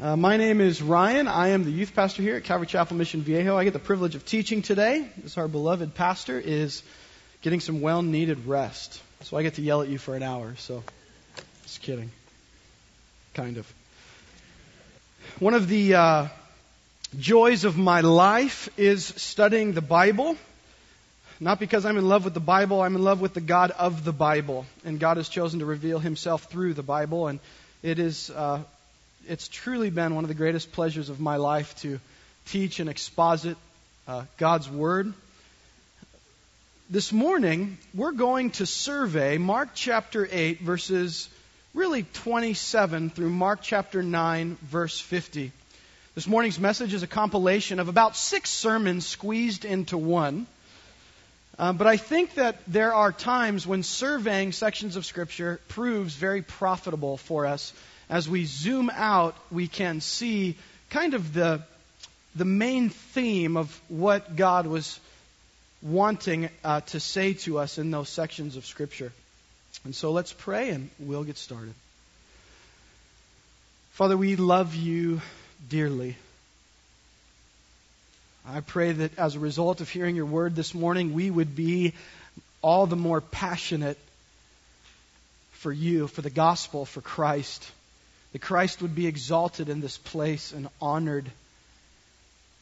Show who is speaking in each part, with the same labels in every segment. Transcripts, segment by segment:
Speaker 1: Uh, my name is Ryan. I am the youth pastor here at Calvary Chapel Mission Viejo. I get the privilege of teaching today. as our beloved pastor is getting some well-needed rest, so I get to yell at you for an hour. So, just kidding, kind of. One of the uh, joys of my life is studying the Bible. Not because I'm in love with the Bible, I'm in love with the God of the Bible, and God has chosen to reveal Himself through the Bible, and it is. Uh, it's truly been one of the greatest pleasures of my life to teach and exposit uh, God's Word. This morning, we're going to survey Mark chapter 8, verses really 27 through Mark chapter 9, verse 50. This morning's message is a compilation of about six sermons squeezed into one. Uh, but I think that there are times when surveying sections of Scripture proves very profitable for us as we zoom out, we can see kind of the, the main theme of what God was wanting uh, to say to us in those sections of Scripture. And so let's pray and we'll get started. Father, we love you dearly. I pray that as a result of hearing your word this morning, we would be all the more passionate for you, for the gospel, for Christ that Christ would be exalted in this place and honored.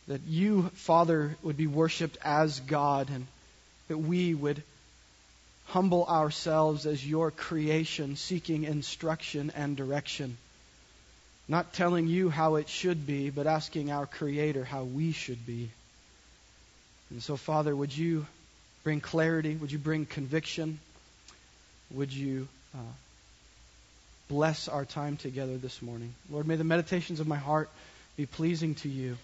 Speaker 1: That you, Father, would be worshiped as God and that we would humble ourselves as your creation, seeking instruction and direction. Not telling you how it should be, but asking our Creator how we should be. And so, Father, would you bring clarity? Would you bring conviction? Would you uh, bless our time together this morning. Lord, may the meditations of my heart be pleasing to you.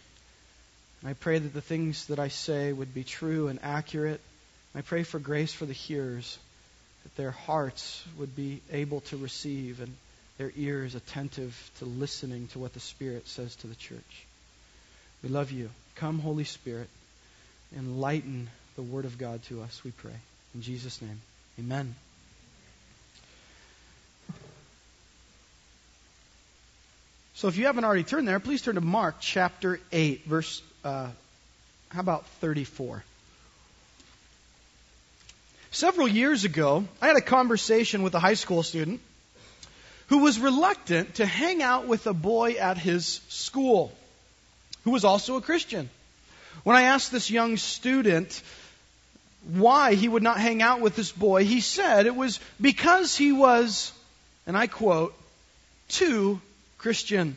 Speaker 1: I pray that the things that I say would be true and accurate. I pray for grace for the hearers, that their hearts would be able to receive and their ears attentive to listening to what the Spirit says to the church. We love you. Come, Holy Spirit, enlighten the Word of God to us, we pray. In Jesus' name, amen. So if you haven't already turned there, please turn to Mark chapter 8, verse, uh, how about 34? Several years ago, I had a conversation with a high school student who was reluctant to hang out with a boy at his school who was also a Christian. When I asked this young student why he would not hang out with this boy, he said it was because he was, and I quote, too Christian.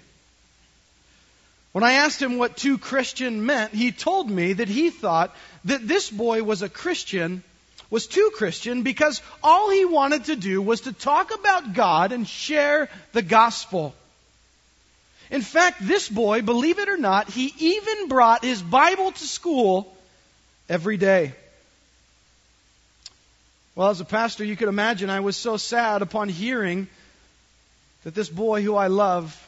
Speaker 1: When I asked him what too Christian meant, he told me that he thought that this boy was a Christian, was too Christian, because all he wanted to do was to talk about God and share the gospel. In fact, this boy, believe it or not, he even brought his Bible to school every day. Well, as a pastor, you could imagine I was so sad upon hearing that this boy who I love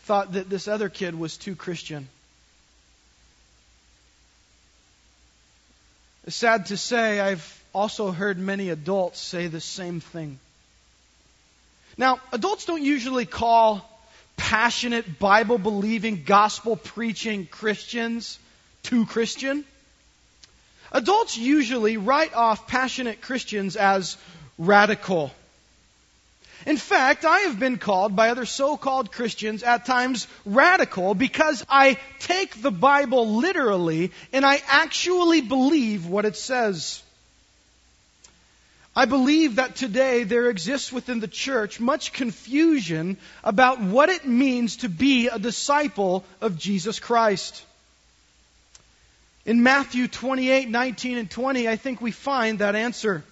Speaker 1: thought that this other kid was too Christian. Sad to say, I've also heard many adults say the same thing. Now, adults don't usually call passionate, Bible believing, gospel preaching Christians too Christian. Adults usually write off passionate Christians as radical in fact, I have been called by other so-called Christians at times radical because I take the Bible literally and I actually believe what it says. I believe that today there exists within the church much confusion about what it means to be a disciple of Jesus Christ. In Matthew 28, 19 and 20, I think we find that answer.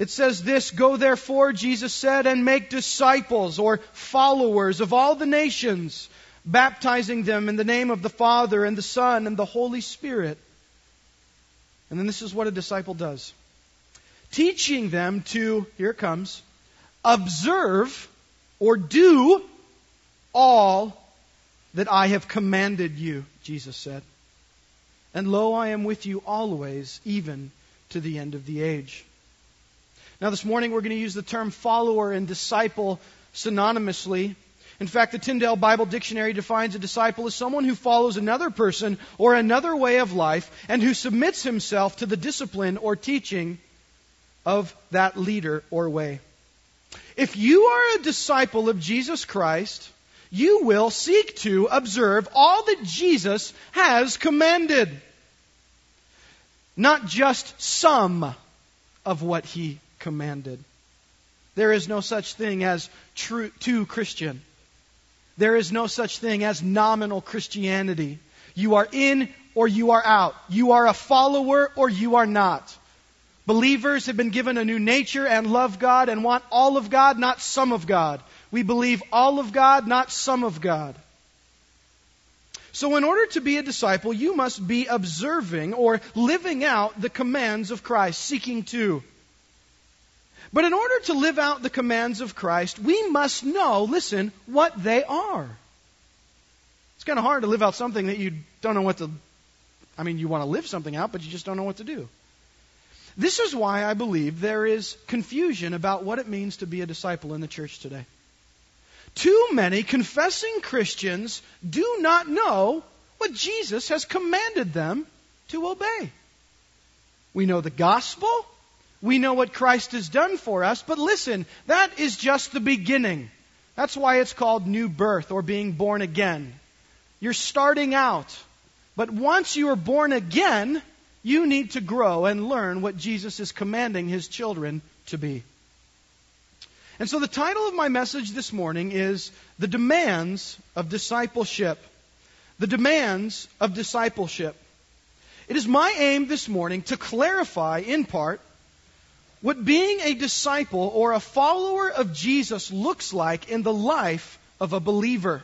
Speaker 1: It says this, Go therefore, Jesus said, and make disciples or followers of all the nations, baptizing them in the name of the Father and the Son and the Holy Spirit. And then this is what a disciple does teaching them to, here it comes, observe or do all that I have commanded you, Jesus said. And lo, I am with you always, even to the end of the age. Now, this morning we're going to use the term follower and disciple synonymously. In fact, the Tyndale Bible Dictionary defines a disciple as someone who follows another person or another way of life and who submits himself to the discipline or teaching of that leader or way. If you are a disciple of Jesus Christ, you will seek to observe all that Jesus has commanded. Not just some of what he commanded. There is no such thing as true Christian. There is no such thing as nominal Christianity. You are in or you are out. You are a follower or you are not. Believers have been given a new nature and love God and want all of God, not some of God. We believe all of God, not some of God. So, in order to be a disciple, you must be observing or living out the commands of Christ, seeking to. But in order to live out the commands of Christ, we must know, listen, what they are. It's kind of hard to live out something that you don't know what to. I mean, you want to live something out, but you just don't know what to do. This is why I believe there is confusion about what it means to be a disciple in the church today. Too many confessing Christians do not know what Jesus has commanded them to obey. We know the gospel, we know what Christ has done for us, but listen, that is just the beginning. That's why it's called new birth or being born again. You're starting out. But once you are born again, you need to grow and learn what Jesus is commanding his children to be. And so the title of my message this morning is The Demands of Discipleship. The Demands of Discipleship. It is my aim this morning to clarify, in part, what being a disciple or a follower of Jesus looks like in the life of a believer.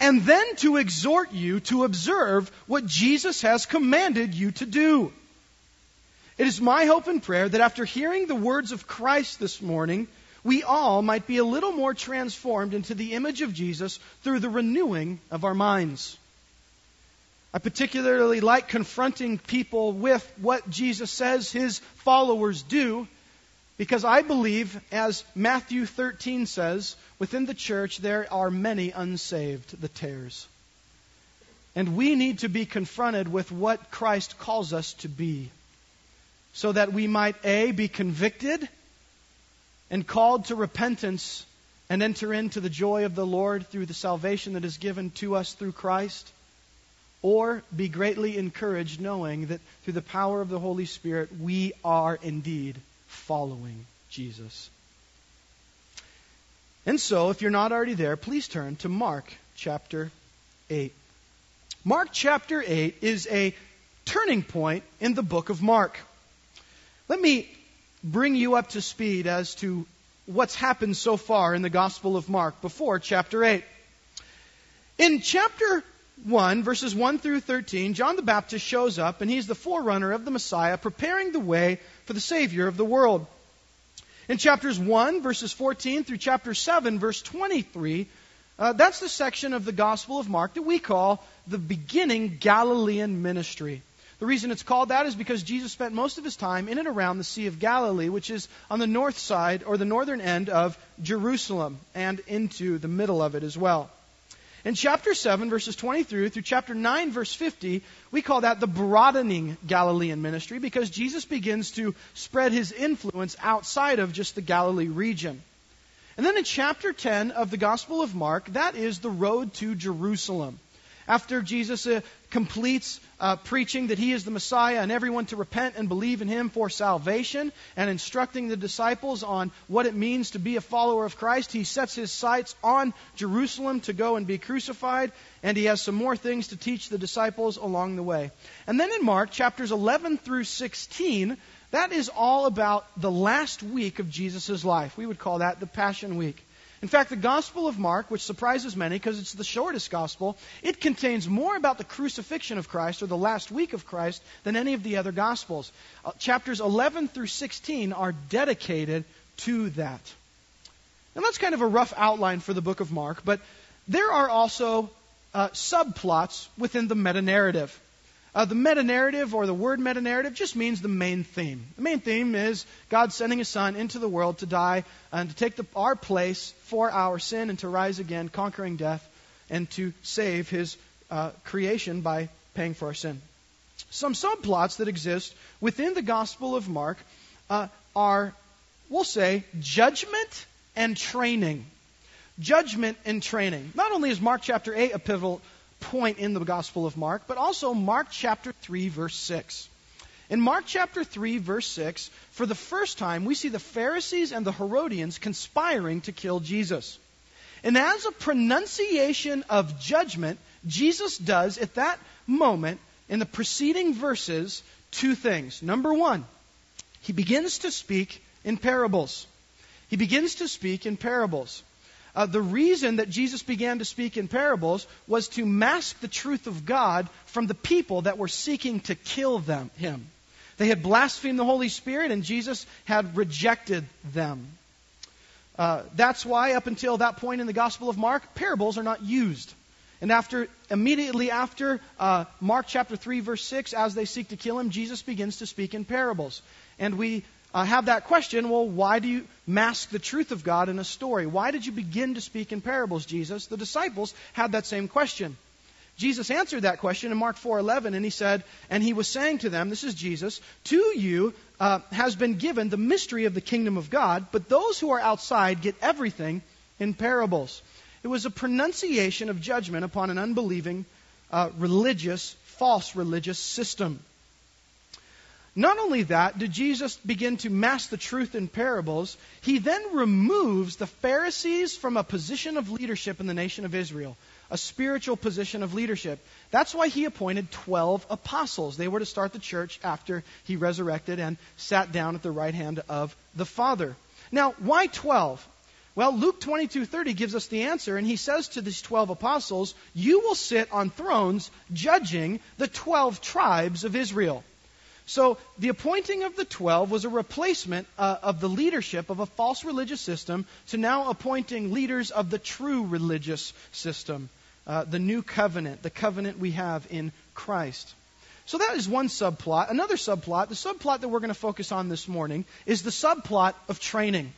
Speaker 1: And then to exhort you to observe what Jesus has commanded you to do. It is my hope and prayer that after hearing the words of Christ this morning, we all might be a little more transformed into the image of Jesus through the renewing of our minds. I particularly like confronting people with what Jesus says his followers do because I believe, as Matthew 13 says, within the church there are many unsaved, the tares. And we need to be confronted with what Christ calls us to be. So that we might, A, be convicted and called to repentance and enter into the joy of the Lord through the salvation that is given to us through Christ, or be greatly encouraged knowing that through the power of the Holy Spirit we are indeed following Jesus. And so, if you're not already there, please turn to Mark chapter 8. Mark chapter 8 is a turning point in the book of Mark. Let me bring you up to speed as to what's happened so far in the Gospel of Mark before chapter 8. In chapter 1, verses 1 through 13, John the Baptist shows up and he's the forerunner of the Messiah, preparing the way for the Savior of the world. In chapters 1, verses 14 through chapter 7, verse 23, uh, that's the section of the Gospel of Mark that we call the beginning Galilean ministry. The reason it's called that is because Jesus spent most of his time in and around the Sea of Galilee, which is on the north side or the northern end of Jerusalem and into the middle of it as well. In chapter 7, verses 23 through chapter 9, verse 50, we call that the broadening Galilean ministry because Jesus begins to spread his influence outside of just the Galilee region. And then in chapter 10 of the Gospel of Mark, that is the road to Jerusalem. After Jesus uh, completes uh, preaching that he is the Messiah and everyone to repent and believe in him for salvation and instructing the disciples on what it means to be a follower of Christ, he sets his sights on Jerusalem to go and be crucified, and he has some more things to teach the disciples along the way. And then in Mark, chapters 11 through 16, that is all about the last week of Jesus' life. We would call that the Passion Week. In fact, the Gospel of Mark, which surprises many because it's the shortest Gospel, it contains more about the crucifixion of Christ or the last week of Christ than any of the other Gospels. Uh, chapters 11 through 16 are dedicated to that. And that's kind of a rough outline for the book of Mark, but there are also uh, subplots within the meta narrative. Uh, the meta narrative or the word meta narrative just means the main theme. The main theme is God sending His Son into the world to die and to take the, our place for our sin and to rise again, conquering death, and to save His uh, creation by paying for our sin. Some subplots that exist within the Gospel of Mark uh, are, we'll say, judgment and training. Judgment and training. Not only is Mark chapter 8 a pivotal point in the Gospel of Mark, but also Mark chapter 3, verse 6. In Mark chapter 3, verse 6, for the first time, we see the Pharisees and the Herodians conspiring to kill Jesus. And as a pronunciation of judgment, Jesus does at that moment, in the preceding verses, two things. Number one, he begins to speak in parables. He begins to speak in parables. Uh, the reason that Jesus began to speak in parables was to mask the truth of God from the people that were seeking to kill them, him. They had blasphemed the Holy Spirit, and Jesus had rejected them. Uh, that's why, up until that point in the Gospel of Mark, parables are not used. And after, immediately after uh, Mark chapter 3, verse 6, as they seek to kill him, Jesus begins to speak in parables. And we uh, have that question well, why do you mask the truth of God in a story? Why did you begin to speak in parables, Jesus? The disciples had that same question. Jesus answered that question in Mark 4:11, and he said, and he was saying to them, this is Jesus, to you uh, has been given the mystery of the kingdom of God, but those who are outside get everything in parables. It was a pronunciation of judgment upon an unbelieving, uh, religious, false religious system. Not only that, did Jesus begin to mask the truth in parables, he then removes the Pharisees from a position of leadership in the nation of Israel, a spiritual position of leadership. That's why he appointed 12 apostles. They were to start the church after he resurrected and sat down at the right hand of the Father. Now, why 12? Well, Luke 22:30 gives us the answer and he says to these 12 apostles, "You will sit on thrones judging the 12 tribes of Israel." So the appointing of the 12 was a replacement uh, of the leadership of a false religious system to now appointing leaders of the true religious system, uh, the new covenant, the covenant we have in Christ. So that is one subplot. Another subplot, the subplot that we're going to focus on this morning, is the subplot of training.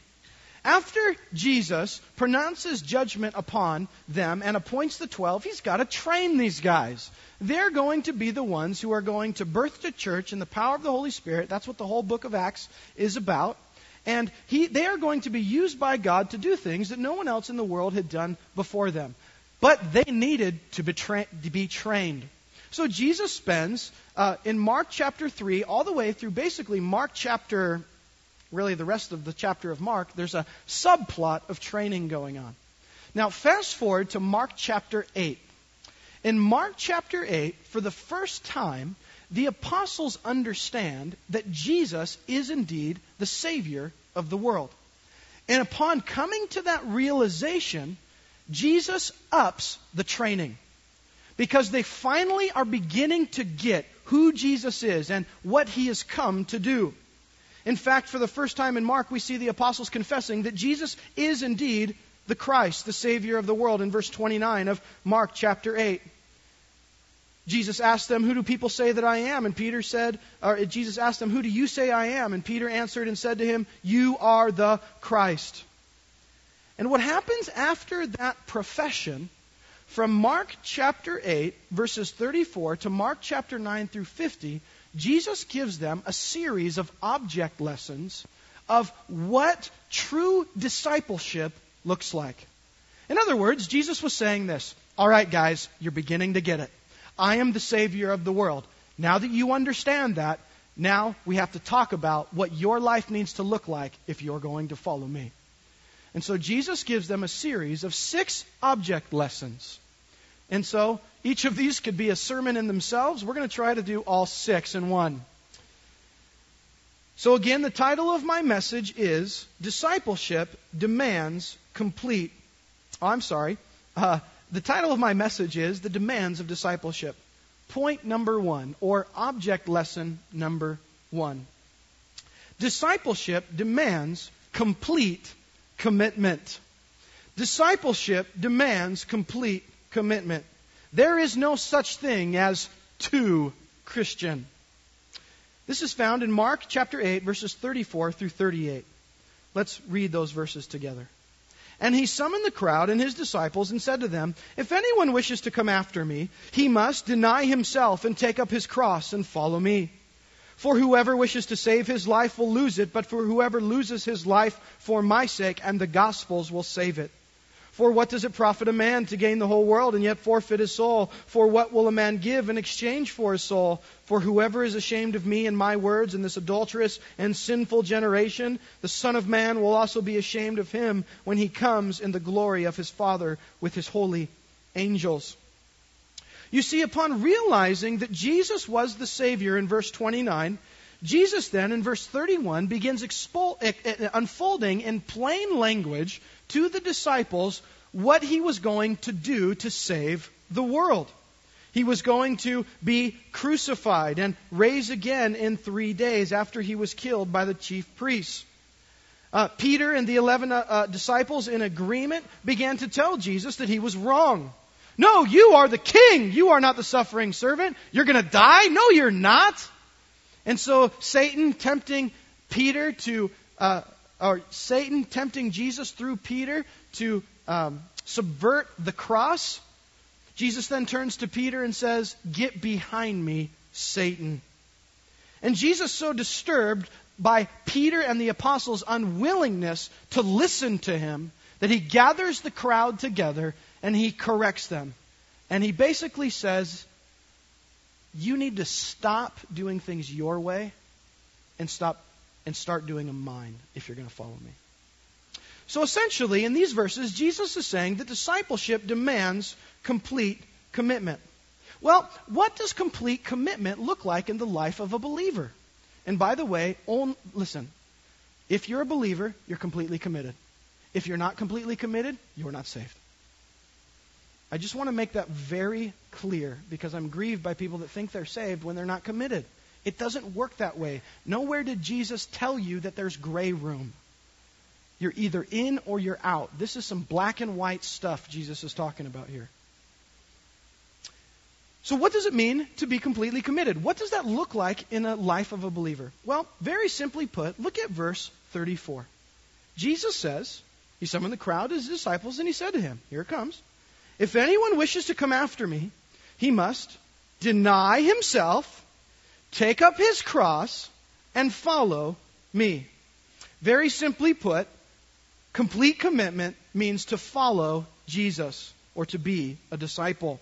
Speaker 1: After Jesus pronounces judgment upon them and appoints the 12, he's got to train these guys. They're going to be the ones who are going to birth the church in the power of the Holy Spirit. That's what the whole book of Acts is about. And he, they are going to be used by God to do things that no one else in the world had done before them. But they needed to be, tra- to be trained. So Jesus spends uh, in Mark chapter 3 all the way through basically Mark chapter really the rest of the chapter of Mark, there's a subplot of training going on. Now, fast forward to Mark chapter 8. In Mark chapter 8, for the first time, the apostles understand that Jesus is indeed the Savior of the world. And upon coming to that realization, Jesus ups the training. Because they finally are beginning to get who Jesus is and what he has come to do. In fact, for the first time in Mark, we see the apostles confessing that Jesus is indeed the Christ, the Savior of the world, in verse 29 of Mark chapter 8. Jesus asked them, Who do people say that I am? And Peter said, or Jesus asked them, Who do you say I am? And Peter answered and said to him, You are the Christ. And what happens after that profession, from Mark chapter 8, verses 34 to Mark chapter 9 through 50, Jesus gives them a series of object lessons of what true discipleship looks like. In other words, Jesus was saying this All right, guys, you're beginning to get it. I am the Savior of the world. Now that you understand that, now we have to talk about what your life needs to look like if you're going to follow me. And so Jesus gives them a series of six object lessons. And so each of these could be a sermon in themselves. We're going to try to do all six in one. So, again, the title of my message is Discipleship Demands Complete. Oh, I'm sorry. Uh, the title of my message is The Demands of Discipleship. Point number one, or object lesson number one. Discipleship demands complete commitment. Discipleship demands complete commitment. There is no such thing as too Christian. This is found in Mark chapter 8, verses 34 through 38. Let's read those verses together. And he summoned the crowd and his disciples and said to them, If anyone wishes to come after me, he must deny himself and take up his cross and follow me. For whoever wishes to save his life will lose it, but for whoever loses his life for my sake and the gospel's will save it. For what does it profit a man to gain the whole world and yet forfeit his soul? For what will a man give in exchange for his soul? For whoever is ashamed of me and my words in this adulterous and sinful generation, the Son of Man will also be ashamed of him when he comes in the glory of his Father with his holy angels. You see, upon realizing that Jesus was the Savior in verse 29, Jesus then in verse 31 begins expo- eh, eh, unfolding in plain language to the disciples what he was going to do to save the world. He was going to be crucified and raised again in three days after he was killed by the chief priests. Uh, Peter and the eleven uh, uh, disciples, in agreement, began to tell Jesus that he was wrong. No, you are the king. You are not the suffering servant. You're going to die? No, you're not. And so Satan tempting Peter to uh, or Satan tempting Jesus through Peter to um, subvert the cross, Jesus then turns to Peter and says, Get behind me, Satan. And Jesus, so disturbed by Peter and the apostles' unwillingness to listen to him, that he gathers the crowd together and he corrects them. And he basically says, You need to stop doing things your way and stop and start doing them mine if you're going to follow me. So essentially, in these verses, Jesus is saying that discipleship demands complete commitment. Well, what does complete commitment look like in the life of a believer? And by the way, on, listen, if you're a believer, you're completely committed. If you're not completely committed, you're not saved. I just want to make that very clear because I'm grieved by people that think they're saved when they're not committed. It doesn't work that way. Nowhere did Jesus tell you that there's gray room. You're either in or you're out. This is some black and white stuff Jesus is talking about here. So, what does it mean to be completely committed? What does that look like in a life of a believer? Well, very simply put, look at verse 34. Jesus says, He summoned the crowd, his disciples, and he said to him, Here it comes. If anyone wishes to come after me, he must deny himself take up his cross and follow me. Very simply put, complete commitment means to follow Jesus or to be a disciple.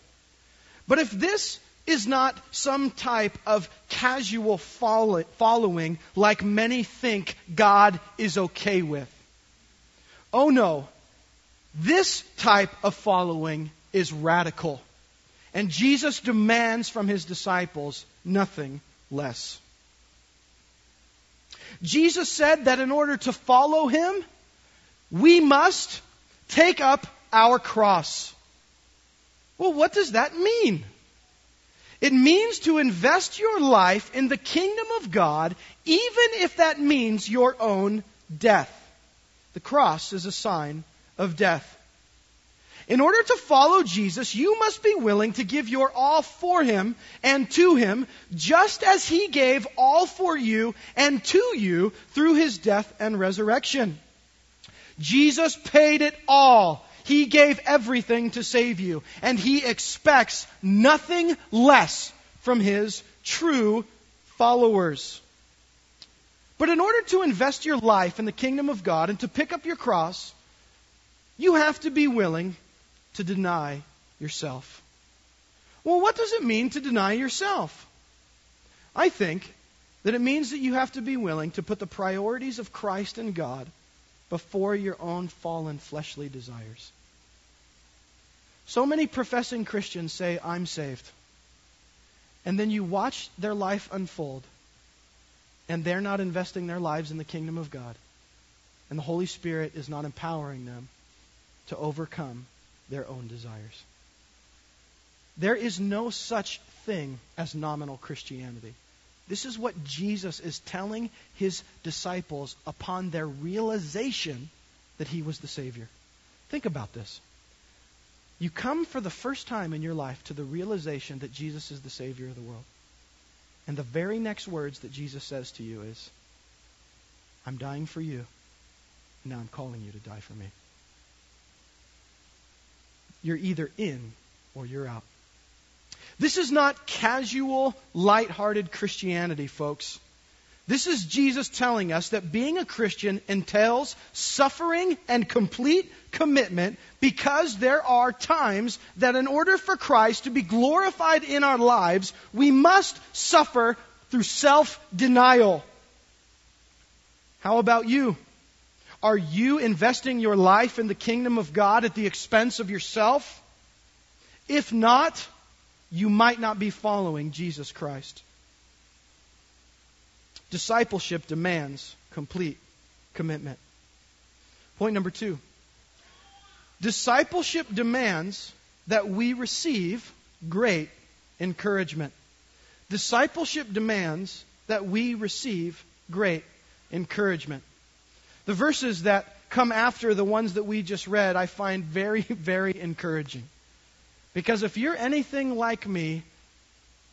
Speaker 1: But if this is not some type of casual following like many think God is okay with, oh no, this type of following is radical. And Jesus demands from his disciples nothing less. Jesus said that in order to follow him, we must take up our cross. Well, what does that mean? It means to invest your life in the kingdom of God, even if that means your own death. The cross is a sign of death. In order to follow Jesus, you must be willing to give your all for him and to him, just as he gave all for you and to you through his death and resurrection. Jesus paid it all. He gave everything to save you, and he expects nothing less from his true followers. But in order to invest your life in the kingdom of God and to pick up your cross, you have to be willing to deny yourself. Well, what does it mean to deny yourself? I think that it means that you have to be willing to put the priorities of Christ and God before your own fallen fleshly desires. So many professing Christians say, I'm saved. And then you watch their life unfold, and they're not investing their lives in the kingdom of God. And the Holy Spirit is not empowering them to overcome their own desires. There is no such thing as nominal Christianity. This is what Jesus is telling his disciples upon their realization that he was the Savior. Think about this. You come for the first time in your life to the realization that Jesus is the Savior of the world. And the very next words that Jesus says to you is, I'm dying for you. Now I'm calling you to die for me. You're either in or you're out. This is not casual, light-hearted Christianity, folks. This is Jesus telling us that being a Christian entails suffering and complete commitment because there are times that in order for Christ to be glorified in our lives, we must suffer through self-denial. How about you? Are you investing your life in the kingdom of God at the expense of yourself? If not, you might not be following Jesus Christ. Discipleship demands complete commitment. Point number two discipleship demands that we receive great encouragement. Discipleship demands that we receive great encouragement. The verses that come after the ones that we just read, I find very, very encouraging. Because if you're anything like me,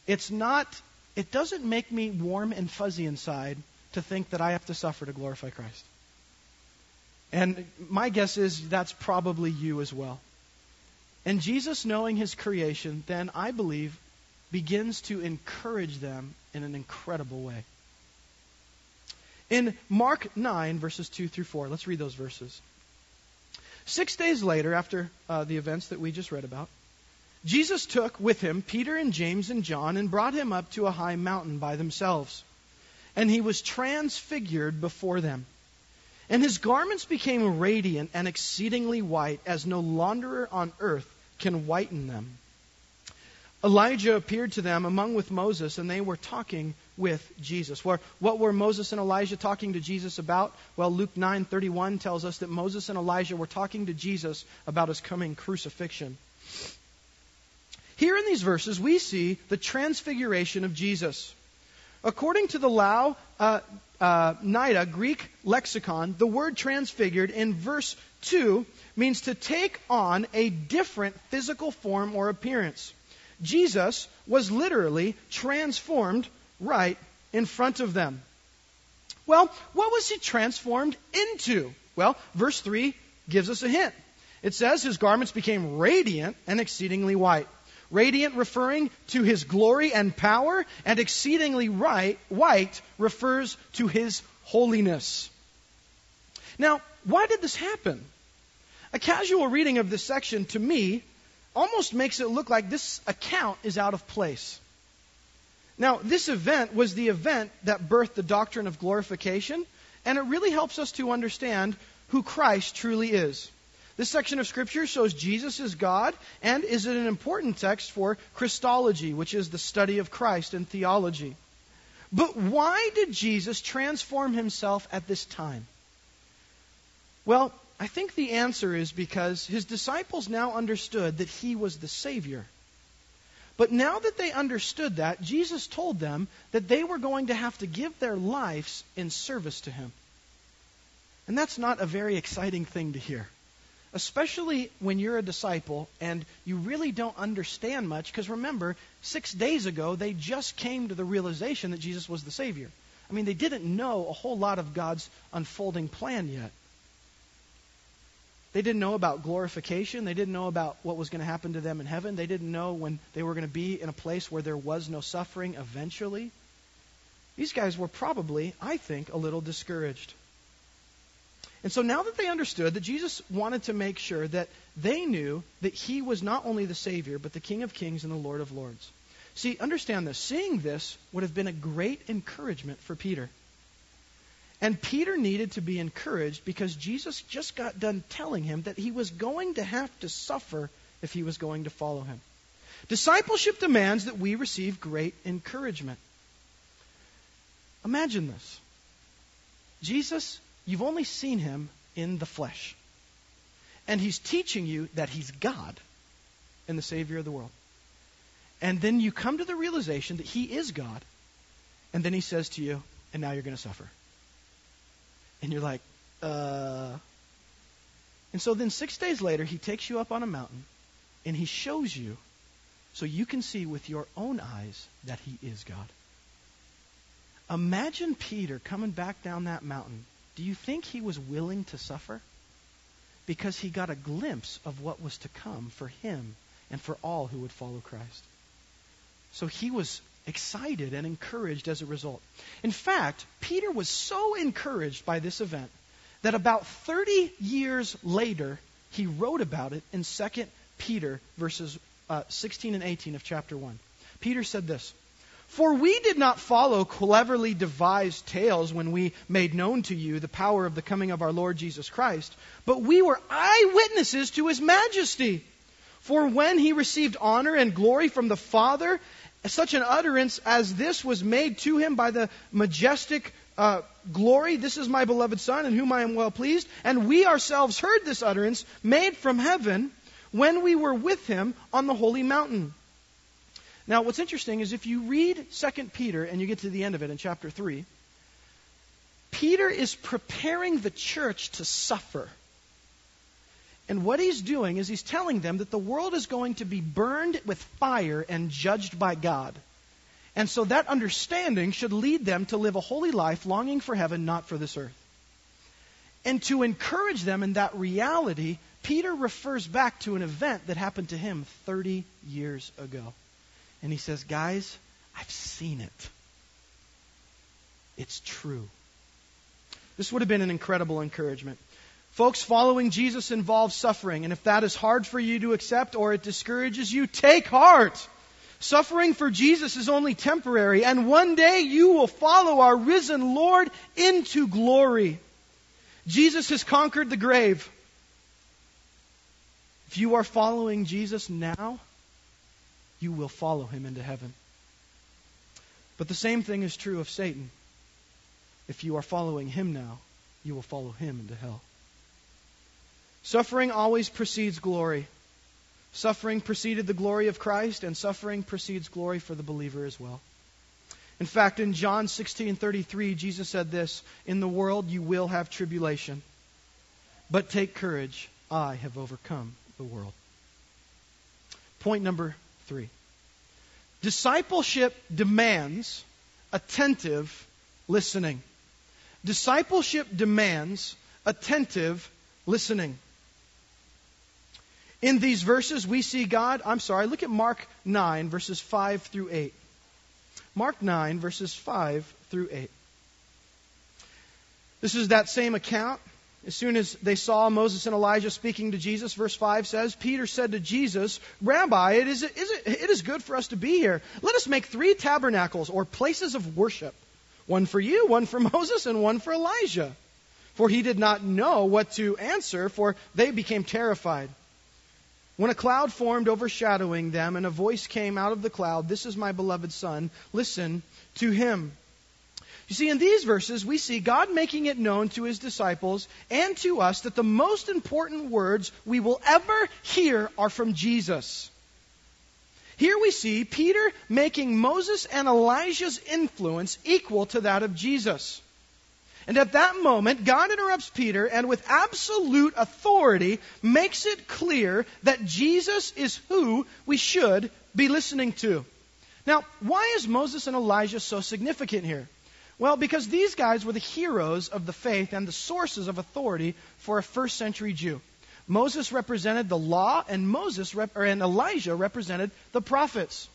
Speaker 1: it's not, it doesn't make me warm and fuzzy inside to think that I have to suffer to glorify Christ. And my guess is that's probably you as well. And Jesus, knowing his creation, then I believe begins to encourage them in an incredible way. In Mark 9, verses 2 through 4, let's read those verses. Six days later, after uh, the events that we just read about, Jesus took with him Peter and James and John and brought him up to a high mountain by themselves. And he was transfigured before them. And his garments became radiant and exceedingly white, as no launderer on earth can whiten them. Elijah appeared to them among with Moses, and they were talking with Jesus. Where, What were Moses and Elijah talking to Jesus about? Well, Luke 9:31 tells us that Moses and Elijah were talking to Jesus about his coming crucifixion. Here in these verses, we see the transfiguration of Jesus. According to the Louw uh, uh, Nida Greek lexicon, the word transfigured in verse 2 means to take on a different physical form or appearance. Jesus was literally transformed right in front of them. Well, what was he transformed into? Well, verse 3 gives us a hint. It says his garments became radiant and exceedingly white. Radiant referring to his glory and power, and exceedingly right, white refers to his holiness. Now, why did this happen? A casual reading of this section, to me, almost makes it look like this account is out of place. Now, this event was the event that birthed the doctrine of glorification, and it really helps us to understand who Christ truly is. This section of Scripture shows Jesus is God and is an important text for Christology, which is the study of Christ and theology. But why did Jesus transform himself at this time? Well, I think the answer is because his disciples now understood that he was the Savior. But now that they understood that, Jesus told them that they were going to have to give their lives in service to him. And that's not a very exciting thing to hear especially when you're a disciple and you really don't understand much, because remember, six days ago, they just came to the realization that Jesus was the Savior. I mean, they didn't know a whole lot of God's unfolding plan yet. They didn't know about glorification. They didn't know about what was going to happen to them in heaven. They didn't know when they were going to be in a place where there was no suffering eventually. These guys were probably, I think, a little discouraged. And so now that they understood that Jesus wanted to make sure that they knew that he was not only the Savior, but the King of Kings and the Lord of Lords. See, understand this. Seeing this would have been a great encouragement for Peter. And Peter needed to be encouraged because Jesus just got done telling him that he was going to have to suffer if he was going to follow him. Discipleship demands that we receive great encouragement. Imagine this Jesus You've only seen him in the flesh. And he's teaching you that he's God and the Savior of the world. And then you come to the realization that he is God. And then he says to you, and now you're going to suffer. And you're like, uh. And so then six days later, he takes you up on a mountain and he shows you so you can see with your own eyes that he is God. Imagine Peter coming back down that mountain. Do you think he was willing to suffer? Because he got a glimpse of what was to come for him and for all who would follow Christ. So he was excited and encouraged as a result. In fact, Peter was so encouraged by this event that about 30 years later, he wrote about it in 2 Peter verses uh, 16 and 18 of chapter 1. Peter said this For we did not follow cleverly devised tales when we made known to you the power of the coming of our Lord Jesus Christ, but we were eyewitnesses to his majesty. For when he received honor and glory from the Father, such an utterance as this was made to him by the majestic uh, glory. This is my beloved Son, in whom I am well pleased. And we ourselves heard this utterance made from heaven when we were with him on the holy mountain. Now, what's interesting is if you read 2 Peter and you get to the end of it in chapter 3, Peter is preparing the church to suffer. And what he's doing is he's telling them that the world is going to be burned with fire and judged by God. And so that understanding should lead them to live a holy life, longing for heaven, not for this earth. And to encourage them in that reality, Peter refers back to an event that happened to him 30 years ago. And he says, Guys, I've seen it. It's true. This would have been an incredible encouragement. Folks, following Jesus involves suffering, and if that is hard for you to accept or it discourages you, take heart. Suffering for Jesus is only temporary, and one day you will follow our risen Lord into glory. Jesus has conquered the grave. If you are following Jesus now, you will follow him into heaven. But the same thing is true of Satan. If you are following him now, you will follow him into hell. Suffering always precedes glory. Suffering preceded the glory of Christ, and suffering precedes glory for the believer as well. In fact, in John 16:33, Jesus said this, "In the world you will have tribulation, but take courage, I have overcome the world." Point number 3. Discipleship demands attentive listening. Discipleship demands attentive listening. In these verses, we see God. I'm sorry, look at Mark 9, verses 5 through 8. Mark 9, verses 5 through 8. This is that same account. As soon as they saw Moses and Elijah speaking to Jesus, verse 5 says, Peter said to Jesus, Rabbi, it is, it, is, it is good for us to be here. Let us make three tabernacles or places of worship one for you, one for Moses, and one for Elijah. For he did not know what to answer, for they became terrified. When a cloud formed overshadowing them, and a voice came out of the cloud, This is my beloved Son, listen to him. You see, in these verses, we see God making it known to his disciples and to us that the most important words we will ever hear are from Jesus. Here we see Peter making Moses and Elijah's influence equal to that of Jesus. And at that moment, God interrupts Peter and with absolute authority makes it clear that Jesus is who we should be listening to. Now, why is Moses and Elijah so significant here? Well, because these guys were the heroes of the faith and the sources of authority for a first century Jew. Moses represented the law, and Moses rep- and Elijah represented the prophets.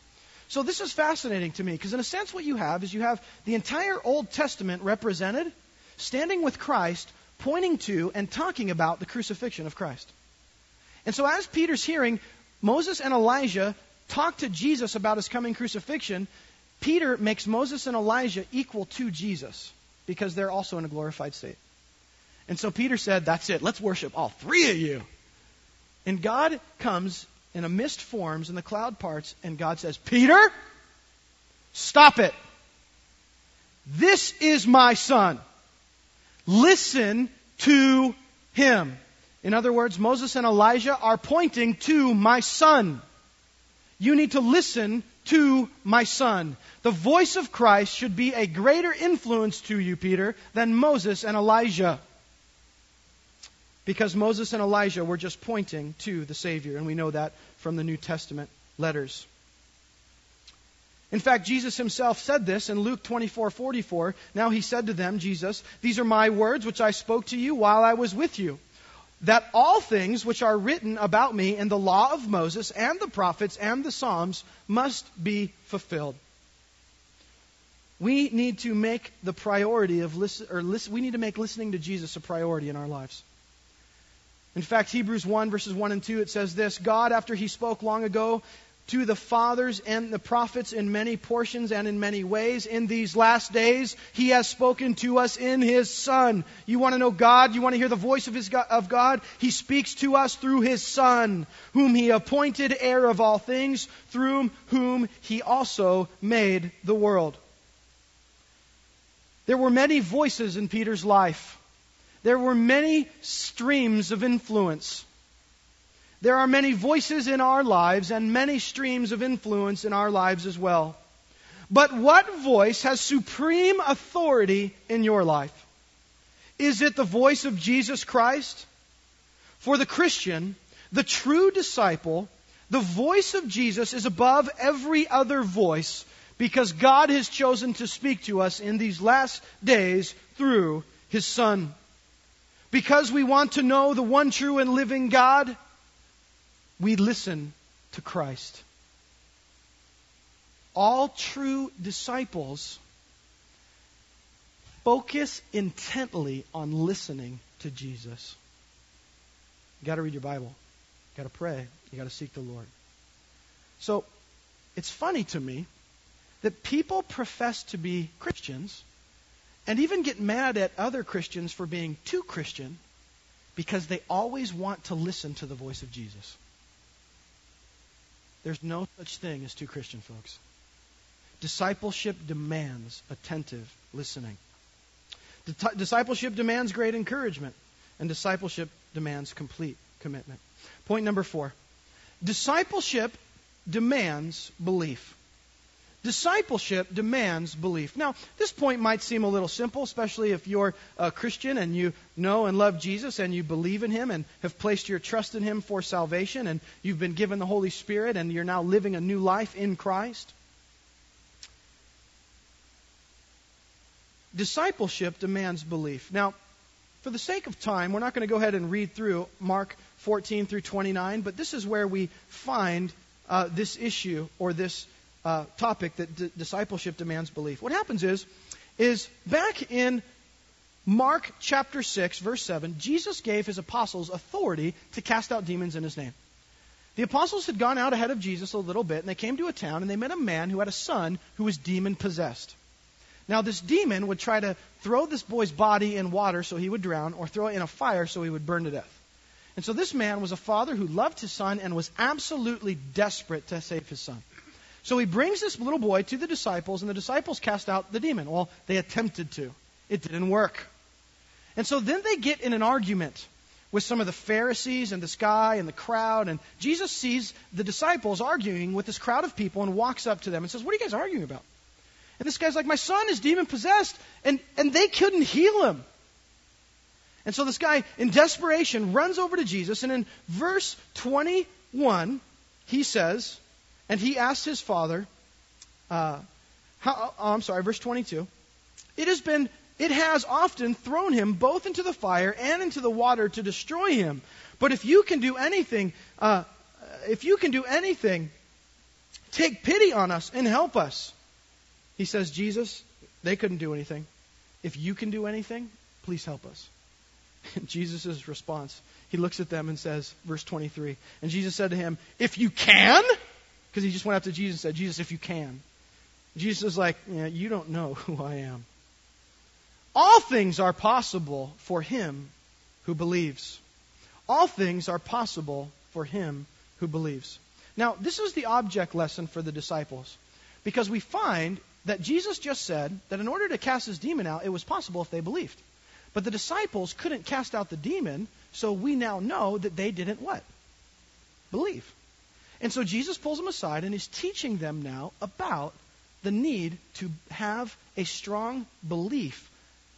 Speaker 1: So this is fascinating to me because, in a sense, what you have is you have the entire Old Testament represented, standing with Christ, pointing to and talking about the crucifixion of Christ. And so, as Peter's hearing Moses and Elijah talk to Jesus about his coming crucifixion, Peter makes Moses and Elijah equal to Jesus because they're also in a glorified state. And so Peter said, That's it. Let's worship all three of you. And God comes and a mist forms and the cloud parts, and God says, Peter, stop it. This is my son. Listen to him. In other words, Moses and Elijah are pointing to my son. You need to listen to my son. The voice of Christ should be a greater influence to you, Peter, than Moses and Elijah. Because Moses and Elijah were just pointing to the Savior, and we know that from the New Testament letters. In fact, Jesus himself said this in Luke 24:44. Now he said to them, Jesus, "These are my words which I spoke to you while I was with you, that all things which are written about me in the law of Moses and the prophets and the Psalms must be fulfilled." We need to make the priority of listen, or listen, we need to make listening to Jesus a priority in our lives. In fact, Hebrews 1 verses 1 and 2 it says this, God after he spoke long ago to the fathers and the prophets in many portions and in many ways. In these last days, He has spoken to us in His Son. You want to know God? You want to hear the voice of, his, of God? He speaks to us through His Son, whom He appointed heir of all things, through whom He also made the world. There were many voices in Peter's life. There were many streams of influence. There are many voices in our lives and many streams of influence in our lives as well. But what voice has supreme authority in your life? Is it the voice of Jesus Christ? For the Christian, the true disciple, the voice of Jesus is above every other voice because God has chosen to speak to us in these last days through His Son. Because we want to know the one true and living God, we listen to Christ. All true disciples focus intently on listening to Jesus. You got to read your Bible. You got to pray. You got to seek the Lord. So, it's funny to me that people profess to be Christians and even get mad at other Christians for being too Christian because they always want to listen to the voice of Jesus. There's no such thing as too Christian, folks. Discipleship demands attentive listening. Discipleship demands great encouragement, and discipleship demands complete commitment. Point number four discipleship demands belief. Discipleship demands belief. Now, this point might seem a little simple, especially if you're a Christian and you know and love Jesus and you believe in Him and have placed your trust in Him for salvation and you've been given the Holy Spirit and you're now living a new life in Christ. Discipleship demands belief. Now, for the sake of time, we're not going to go ahead and read through Mark 14 through 29, but this is where we find uh, this issue or this uh, topic that d- discipleship demands belief. What happens is, is back in Mark chapter 6, verse 7, Jesus gave his apostles authority to cast out demons in his name. The apostles had gone out ahead of Jesus a little bit, and they came to a town, and they met a man who had a son who was demon possessed. Now, this demon would try to throw this boy's body in water so he would drown, or throw it in a fire so he would burn to death. And so this man was a father who loved his son and was absolutely desperate to save his son. So he brings this little boy to the disciples, and the disciples cast out the demon. Well, they attempted to, it didn't work. And so then they get in an argument with some of the Pharisees and this guy and the crowd. And Jesus sees the disciples arguing with this crowd of people and walks up to them and says, What are you guys arguing about? And this guy's like, My son is demon possessed, and, and they couldn't heal him. And so this guy, in desperation, runs over to Jesus, and in verse 21, he says, and he asked his father, uh, how, oh, I'm sorry, verse 22. It has been, it has often thrown him both into the fire and into the water to destroy him. But if you can do anything, uh, if you can do anything, take pity on us and help us. He says, Jesus, they couldn't do anything. If you can do anything, please help us. Jesus' response, he looks at them and says, verse 23, and Jesus said to him, If you can, because he just went up to Jesus and said, Jesus, if you can. Jesus is like, yeah, you don't know who I am. All things are possible for him who believes. All things are possible for him who believes. Now, this is the object lesson for the disciples because we find that Jesus just said that in order to cast this demon out, it was possible if they believed. But the disciples couldn't cast out the demon, so we now know that they didn't what? Believe. And so Jesus pulls them aside and is teaching them now about the need to have a strong belief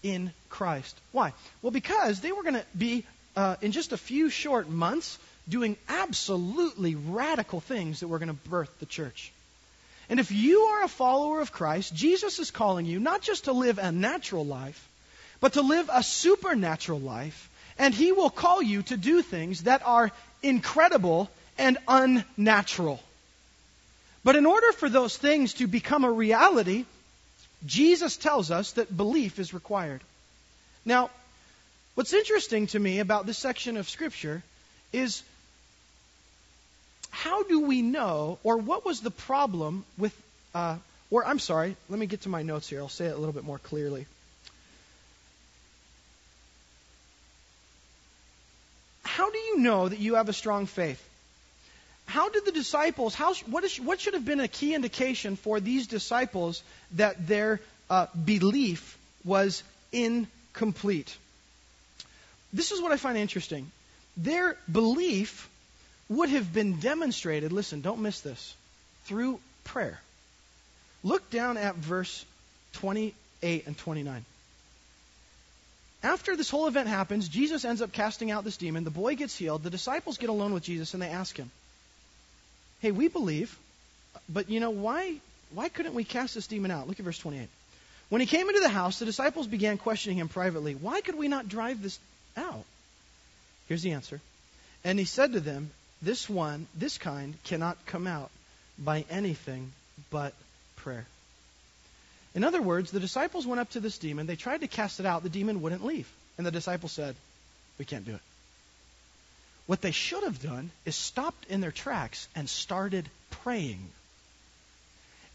Speaker 1: in Christ. Why? Well, because they were going to be, uh, in just a few short months, doing absolutely radical things that were going to birth the church. And if you are a follower of Christ, Jesus is calling you not just to live a natural life, but to live a supernatural life. And He will call you to do things that are incredible and unnatural. But in order for those things to become a reality, Jesus tells us that belief is required. Now, what's interesting to me about this section of Scripture is how do we know, or what was the problem with, uh, or I'm sorry, let me get to my notes here. I'll say it a little bit more clearly. How do you know that you have a strong faith? How did the disciples, how, what, is, what should have been a key indication for these disciples that their uh, belief was incomplete? This is what I find interesting. Their belief would have been demonstrated, listen, don't miss this, through prayer. Look down at verse 28 and 29. After this whole event happens, Jesus ends up casting out this demon. The boy gets healed. The disciples get alone with Jesus and they ask him, Hey, we believe, but you know, why, why couldn't we cast this demon out? Look at verse 28. When he came into the house, the disciples began questioning him privately. Why could we not drive this out? Here's the answer. And he said to them, this one, this kind, cannot come out by anything but prayer. In other words, the disciples went up to this demon. They tried to cast it out. The demon wouldn't leave. And the disciples said, We can't do it. What they should have done is stopped in their tracks and started praying.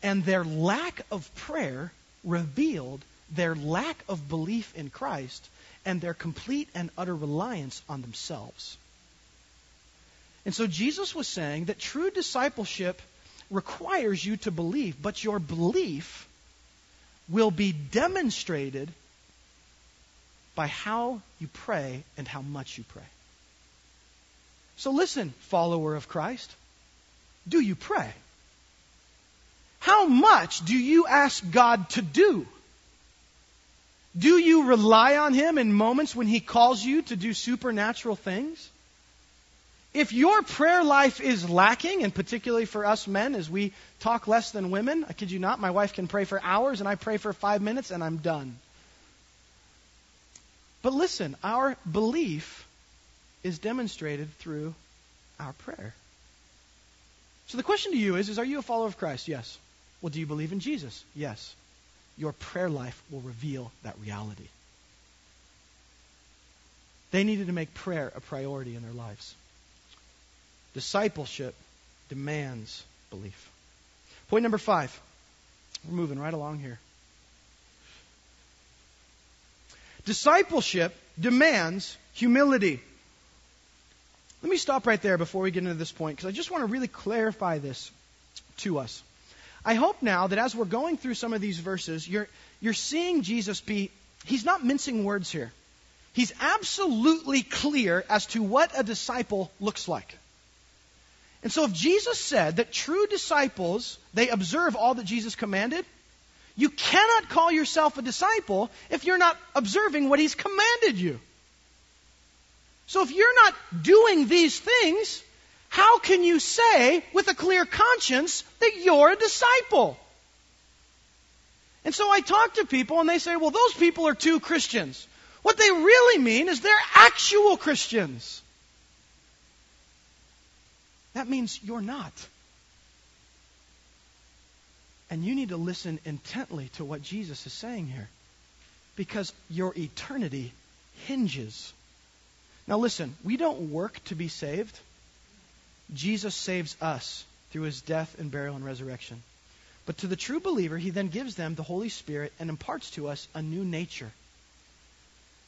Speaker 1: And their lack of prayer revealed their lack of belief in Christ and their complete and utter reliance on themselves. And so Jesus was saying that true discipleship requires you to believe, but your belief will be demonstrated by how you pray and how much you pray. So listen, follower of Christ. Do you pray? How much do you ask God to do? Do you rely on Him in moments when He calls you to do supernatural things? If your prayer life is lacking, and particularly for us men, as we talk less than women, I kid you not, my wife can pray for hours and I pray for five minutes and I'm done. But listen, our belief is demonstrated through our prayer. So the question to you is, is are you a follower of Christ? Yes. Well, do you believe in Jesus? Yes. Your prayer life will reveal that reality. They needed to make prayer a priority in their lives. Discipleship demands belief. Point number five. We're moving right along here. Discipleship demands humility. Let me stop right there before we get into this point because I just want to really clarify this to us. I hope now that as we're going through some of these verses, you're, you're seeing Jesus be, he's not mincing words here. He's absolutely clear as to what a disciple looks like. And so if Jesus said that true disciples, they observe all that Jesus commanded, you cannot call yourself a disciple if you're not observing what he's commanded you. So if you're not doing these things, how can you say with a clear conscience that you're a disciple? And so I talk to people and they say, well, those people are too Christians. What they really mean is they're actual Christians. That means you're not. And you need to listen intently to what Jesus is saying here. Because your eternity hinges. Now, listen, we don't work to be saved. Jesus saves us through his death and burial and resurrection. But to the true believer, he then gives them the Holy Spirit and imparts to us a new nature.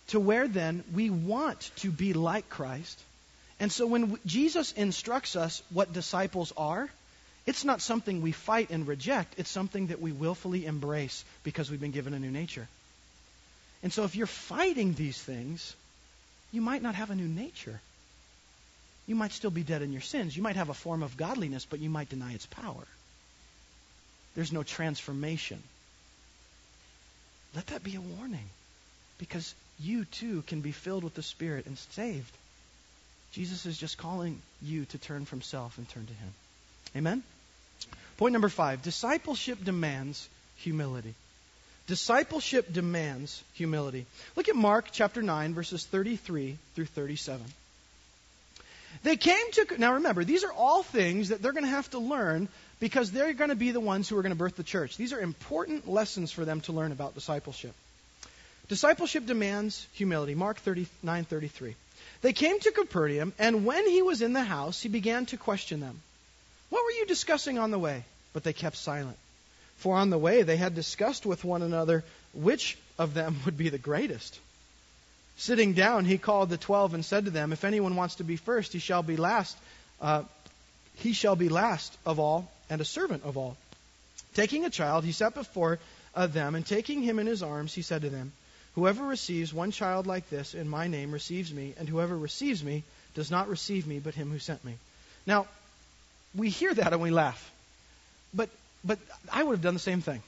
Speaker 1: To where then we want to be like Christ and so when Jesus instructs us what disciples are, it's not something we fight and reject. It's something that we willfully embrace because we've been given a new nature. And so if you're fighting these things, you might not have a new nature. You might still be dead in your sins. You might have a form of godliness, but you might deny its power. There's no transformation. Let that be a warning because you too can be filled with the Spirit and saved. Jesus is just calling you to turn from self and turn to Him. Amen? Point number five discipleship demands humility. Discipleship demands humility. Look at Mark chapter 9, verses 33 through 37. They came to, now remember, these are all things that they're going to have to learn because they're going to be the ones who are going to birth the church. These are important lessons for them to learn about discipleship. Discipleship demands humility. Mark 39:33. They came to Capernaum, and when he was in the house, he began to question them. What were you discussing on the way? But they kept silent. For on the way they had discussed with one another which of them would be the greatest. Sitting down, he called the twelve and said to them, If anyone wants to be first, he shall be last. Uh, he shall be last of all and a servant of all. Taking a child, he sat before uh, them, and taking him in his arms, he said to them, Whoever receives one child like this in my name receives me, and whoever receives me does not receive me, but him who sent me. Now, we hear that and we laugh. But I would have done the same thing.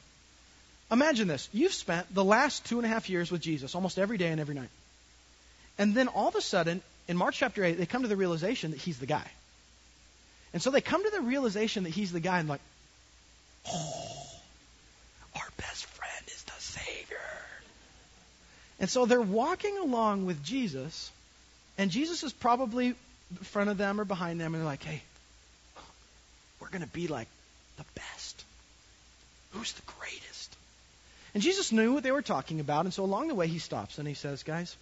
Speaker 1: Imagine this. You've spent the last two and a half years with Jesus almost every day and every night. And then all of a sudden, in Mark chapter 8, they come to the realization that he's the guy. And so they come to the realization that he's the guy and like, oh, our best friend is the Savior. And so they're walking along with Jesus, and Jesus is probably in front of them or behind them, and they're like, hey, we're going to be like the best. Who's the greatest? And Jesus knew what they were talking about, and so along the way he stops and he says, Guys,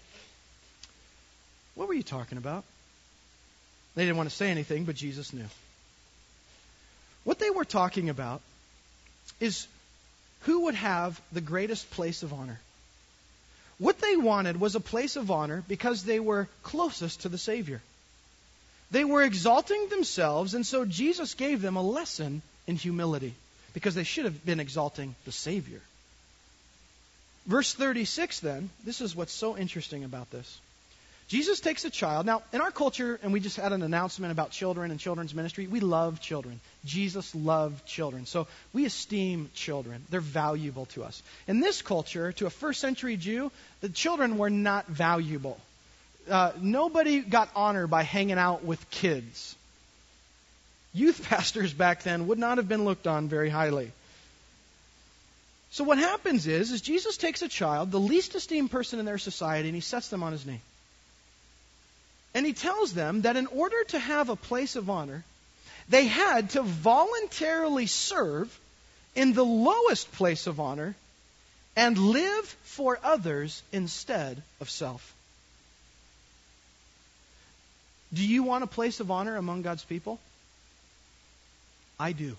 Speaker 1: what were you talking about? They didn't want to say anything, but Jesus knew. What they were talking about is who would have the greatest place of honor. What they wanted was a place of honor because they were closest to the Savior. They were exalting themselves, and so Jesus gave them a lesson in humility because they should have been exalting the Savior. Verse 36, then, this is what's so interesting about this. Jesus takes a child. Now, in our culture, and we just had an announcement about children and children's ministry, we love children. Jesus loved children. So we esteem children. They're valuable to us. In this culture, to a first century Jew, the children were not valuable. Uh, nobody got honor by hanging out with kids youth pastors back then would not have been looked on very highly. So what happens is, is Jesus takes a child, the least esteemed person in their society, and he sets them on his knee. And he tells them that in order to have a place of honor, they had to voluntarily serve in the lowest place of honor and live for others instead of self. Do you want a place of honor among God's people? I do,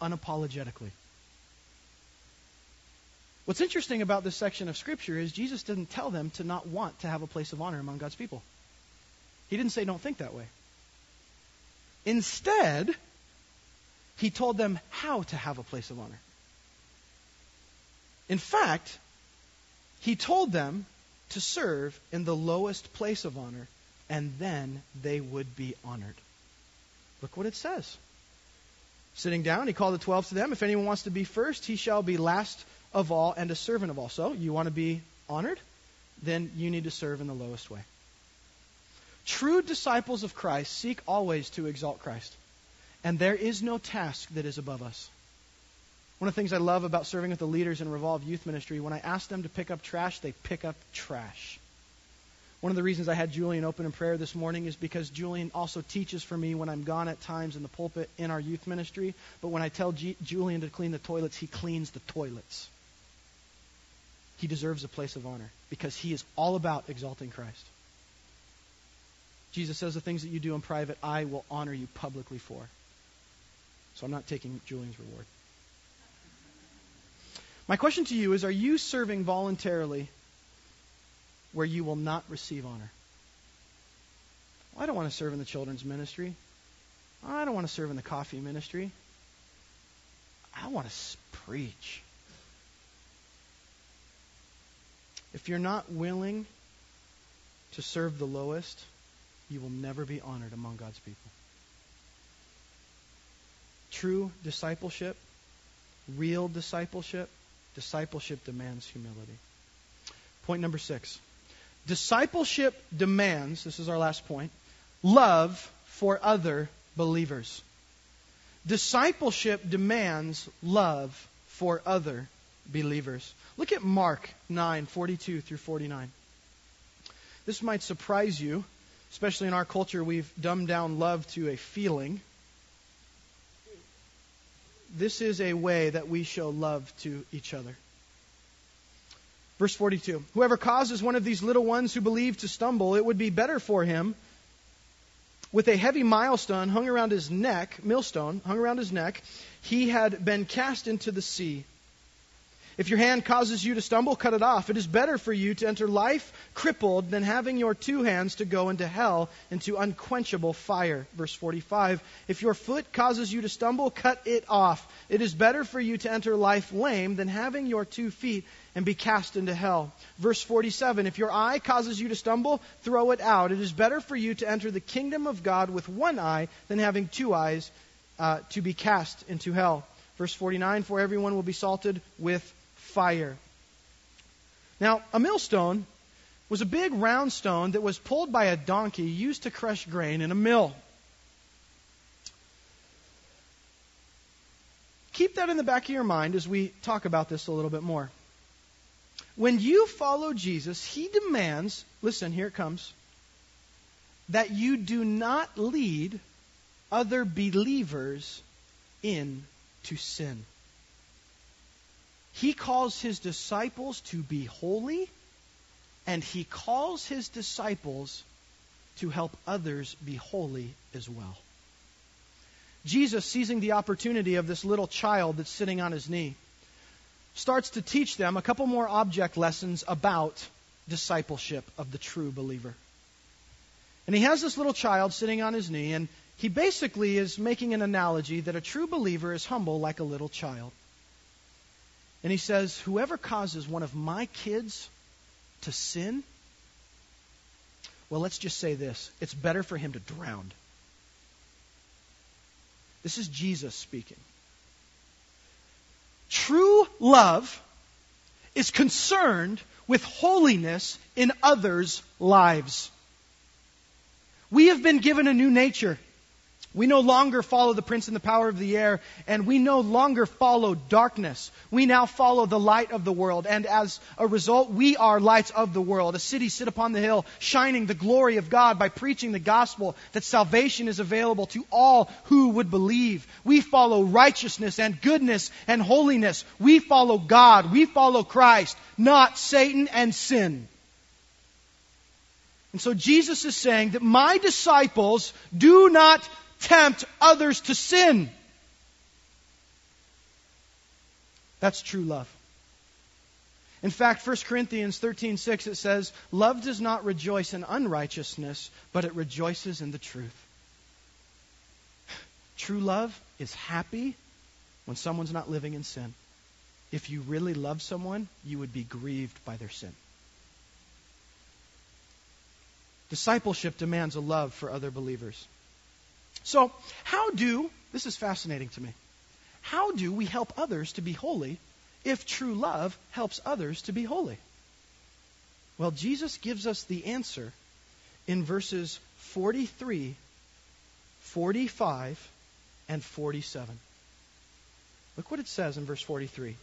Speaker 1: unapologetically. What's interesting about this section of Scripture is Jesus didn't tell them to not want to have a place of honor among God's people. He didn't say, don't think that way. Instead, he told them how to have a place of honor. In fact, he told them to serve in the lowest place of honor, and then they would be honored. Look what it says. Sitting down, he called the twelve to them. If anyone wants to be first, he shall be last of all and a servant of all. So, you want to be honored? Then you need to serve in the lowest way. True disciples of Christ seek always to exalt Christ. And there is no task that is above us. One of the things I love about serving with the leaders in Revolve Youth Ministry, when I ask them to pick up trash, they pick up trash. One of the reasons I had Julian open in prayer this morning is because Julian also teaches for me when I'm gone at times in the pulpit in our youth ministry. But when I tell G- Julian to clean the toilets, he cleans the toilets. He deserves a place of honor because he is all about exalting Christ. Jesus says the things that you do in private, I will honor you publicly for. So I'm not taking Julian's reward. My question to you is Are you serving voluntarily where you will not receive honor. Well, I don't want to serve in the children's ministry. I don't want to serve in the coffee ministry. I want to preach. If you're not willing to serve the lowest, you will never be honored among God's people. True discipleship, real discipleship, discipleship demands humility. Point number six Discipleship demands, this is our last point, love for other believers. Discipleship demands love for other believers. Look at Mark 9, 42 through 49. This might surprise you, especially in our culture, we've dumbed down love to a feeling. This is a way that we show love to each other. Verse 42 Whoever causes one of these little ones who believe to stumble, it would be better for him with a heavy milestone hung around his neck, millstone hung around his neck, he had been cast into the sea. If your hand causes you to stumble, cut it off. It is better for you to enter life crippled than having your two hands to go into hell, into unquenchable fire. Verse 45. If your foot causes you to stumble, cut it off. It is better for you to enter life lame than having your two feet and be cast into hell. Verse 47. If your eye causes you to stumble, throw it out. It is better for you to enter the kingdom of God with one eye than having two eyes uh, to be cast into hell. Verse 49. For everyone will be salted with fire. Now, a millstone was a big round stone that was pulled by a donkey used to crush grain in a mill. Keep that in the back of your mind as we talk about this a little bit more. When you follow Jesus, he demands, listen, here it comes, that you do not lead other believers into sin. He calls his disciples to be holy, and he calls his disciples to help others be holy as well. Jesus, seizing the opportunity of this little child that's sitting on his knee, starts to teach them a couple more object lessons about discipleship of the true believer. And he has this little child sitting on his knee, and he basically is making an analogy that a true believer is humble like a little child. And he says, Whoever causes one of my kids to sin, well, let's just say this it's better for him to drown. This is Jesus speaking. True love is concerned with holiness in others' lives. We have been given a new nature. We no longer follow the prince and the power of the air, and we no longer follow darkness. We now follow the light of the world, and as a result, we are lights of the world. A city sit upon the hill, shining the glory of God by preaching the gospel that salvation is available to all who would believe. We follow righteousness and goodness and holiness. We follow God. We follow Christ, not Satan and sin. And so Jesus is saying that my disciples do not tempt others to sin. That's true love. In fact, 1 Corinthians 13:6 it says, "Love does not rejoice in unrighteousness, but it rejoices in the truth." True love is happy when someone's not living in sin. If you really love someone, you would be grieved by their sin. Discipleship demands a love for other believers. So, how do, this is fascinating to me, how do we help others to be holy if true love helps others to be holy? Well, Jesus gives us the answer in verses 43, 45, and 47. Look what it says in verse 43.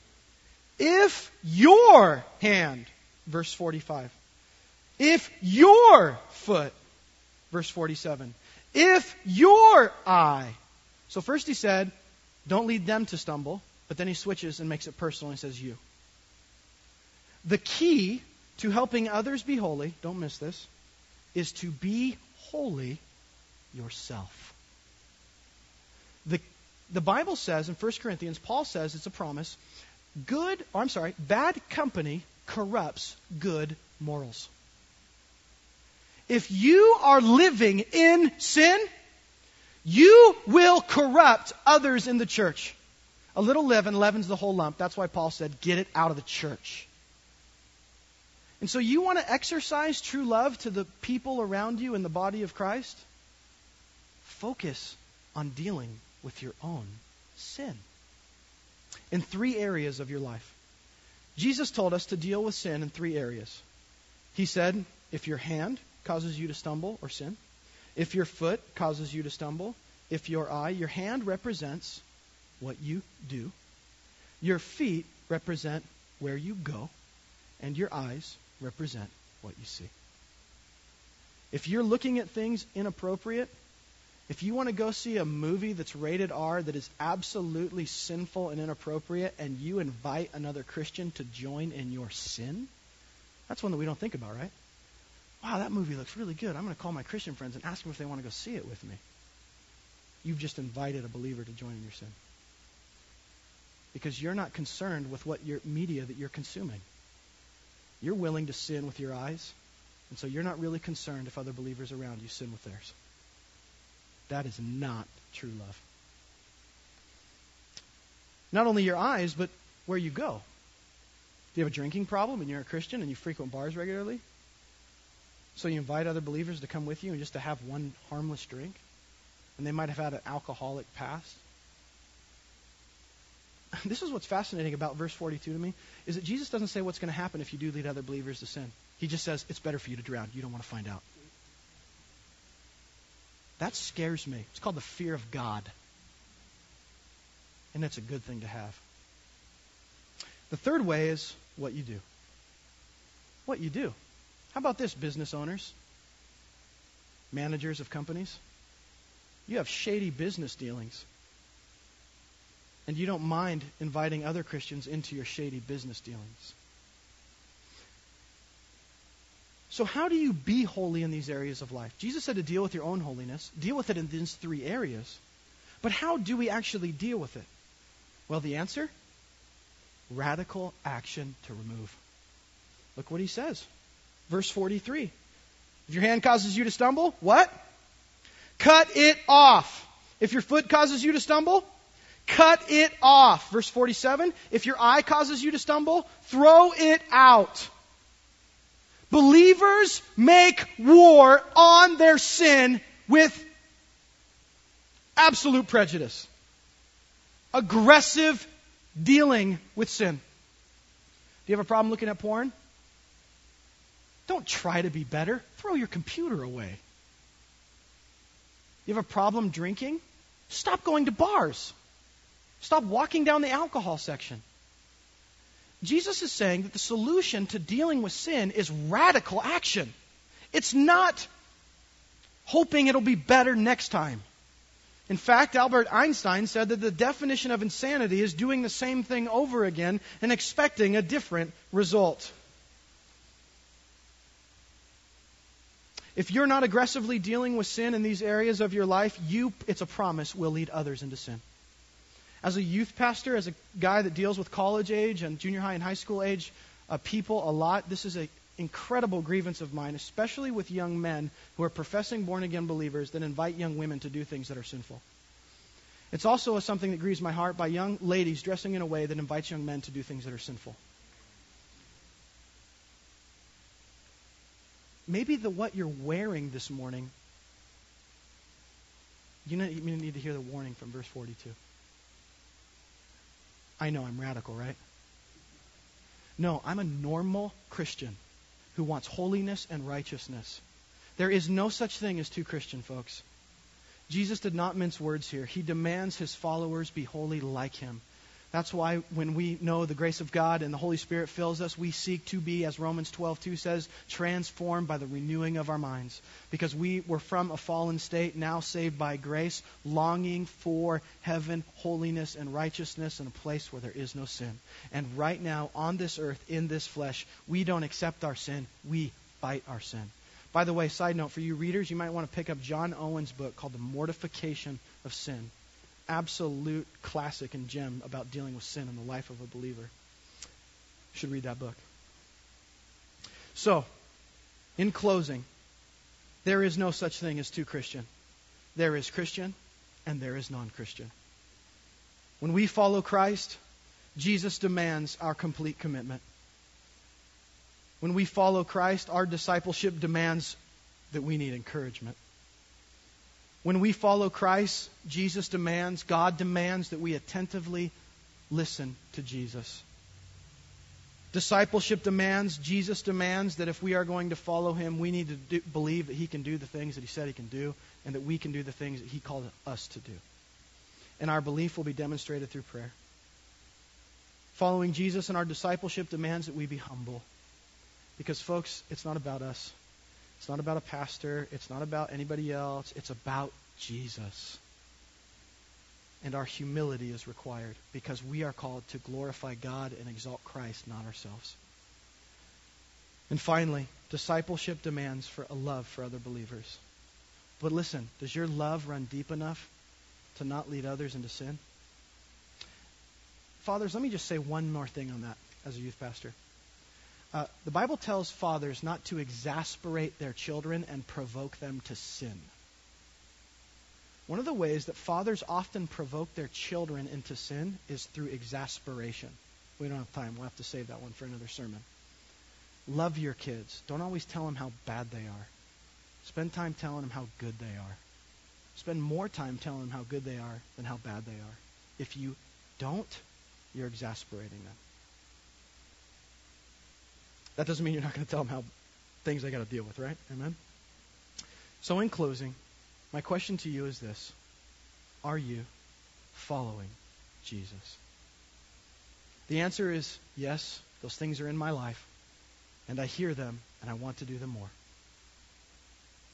Speaker 1: If your hand, verse 45, if your foot, verse 47, if your eye. So first he said, don't lead them to stumble, but then he switches and makes it personal and says, you. The key to helping others be holy, don't miss this, is to be holy yourself. The, the Bible says in 1 Corinthians, Paul says it's a promise, good, or I'm sorry, bad company corrupts good morals. If you are living in sin, you will corrupt others in the church. A little leaven leavens the whole lump. That's why Paul said, get it out of the church. And so you want to exercise true love to the people around you in the body of Christ? Focus on dealing with your own sin in three areas of your life. Jesus told us to deal with sin in three areas. He said, if your hand causes you to stumble or sin, if your foot causes you to stumble, if your eye, your hand represents what you do, your feet represent where you go, and your eyes represent what you see. If you're looking at things inappropriate, if you want to go see a movie that's rated R that is absolutely sinful and inappropriate, and you invite another Christian to join in your sin, that's one that we don't think about, right? Wow, that movie looks really good. I'm going to call my Christian friends and ask them if they want to go see it with me. You've just invited a believer to join in your sin. Because you're not concerned with what your media that you're consuming. You're willing to sin with your eyes, and so you're not really concerned if other believers around you sin with theirs. That is not true love. Not only your eyes, but where you go. Do you have a drinking problem and you're a Christian and you frequent bars regularly? So you invite other believers to come with you and just to have one harmless drink? And they might have had an alcoholic past? This is what's fascinating about verse 42 to me is that Jesus doesn't say what's going to happen if you do lead other believers to sin. He just says it's better for you to drown. You don't want to find out. That scares me. It's called the fear of God. And that's a good thing to have. The third way is what you do. What you do. How about this, business owners? Managers of companies? You have shady business dealings. And you don't mind inviting other Christians into your shady business dealings. So, how do you be holy in these areas of life? Jesus said to deal with your own holiness, deal with it in these three areas. But how do we actually deal with it? Well, the answer radical action to remove. Look what he says. Verse 43. If your hand causes you to stumble, what? Cut it off. If your foot causes you to stumble, cut it off. Verse 47. If your eye causes you to stumble, throw it out. Believers make war on their sin with absolute prejudice. Aggressive dealing with sin. Do you have a problem looking at porn? Don't try to be better. Throw your computer away. You have a problem drinking? Stop going to bars. Stop walking down the alcohol section. Jesus is saying that the solution to dealing with sin is radical action. It's not hoping it'll be better next time. In fact, Albert Einstein said that the definition of insanity is doing the same thing over again and expecting a different result. If you're not aggressively dealing with sin in these areas of your life, you, it's a promise, will lead others into sin. As a youth pastor, as a guy that deals with college age and junior high and high school age uh, people a lot, this is an incredible grievance of mine, especially with young men who are professing born again believers that invite young women to do things that are sinful. It's also something that grieves my heart by young ladies dressing in a way that invites young men to do things that are sinful. Maybe the what you're wearing this morning, you need to hear the warning from verse 42. I know I'm radical, right? No, I'm a normal Christian who wants holiness and righteousness. There is no such thing as too Christian folks. Jesus did not mince words here. He demands his followers be holy like him. That's why when we know the grace of God and the Holy Spirit fills us, we seek to be, as Romans 12:2 says, transformed by the renewing of our minds. Because we were from a fallen state, now saved by grace, longing for heaven, holiness, and righteousness in a place where there is no sin. And right now, on this earth, in this flesh, we don't accept our sin, we fight our sin. By the way, side note for you readers, you might want to pick up John Owen's book called The Mortification of Sin absolute classic and gem about dealing with sin in the life of a believer. You should read that book. So, in closing, there is no such thing as too Christian. There is Christian and there is non Christian. When we follow Christ, Jesus demands our complete commitment. When we follow Christ, our discipleship demands that we need encouragement. When we follow Christ, Jesus demands, God demands that we attentively listen to Jesus. Discipleship demands, Jesus demands that if we are going to follow him, we need to do, believe that he can do the things that he said he can do and that we can do the things that He called us to do. And our belief will be demonstrated through prayer. Following Jesus and our discipleship demands that we be humble. Because, folks, it's not about us. It's not about a pastor. It's not about anybody else. It's about Jesus. And our humility is required because we are called to glorify God and exalt Christ, not ourselves. And finally, discipleship demands for a love for other believers. But listen, does your love run deep enough to not lead others into sin? Fathers, let me just say one more thing on that as a youth pastor. Uh, the Bible tells fathers not to exasperate their children and provoke them to sin. One of the ways that fathers often provoke their children into sin is through exasperation. We don't have time. We'll have to save that one for another sermon. Love your kids. Don't always tell them how bad they are. Spend time telling them how good they are. Spend more time telling them how good they are than how bad they are. If you don't, you're exasperating them. That doesn't mean you're not going to tell them how things they got to deal with, right? Amen? So, in closing, my question to you is this Are you following Jesus? The answer is yes, those things are in my life, and I hear them, and I want to do them more.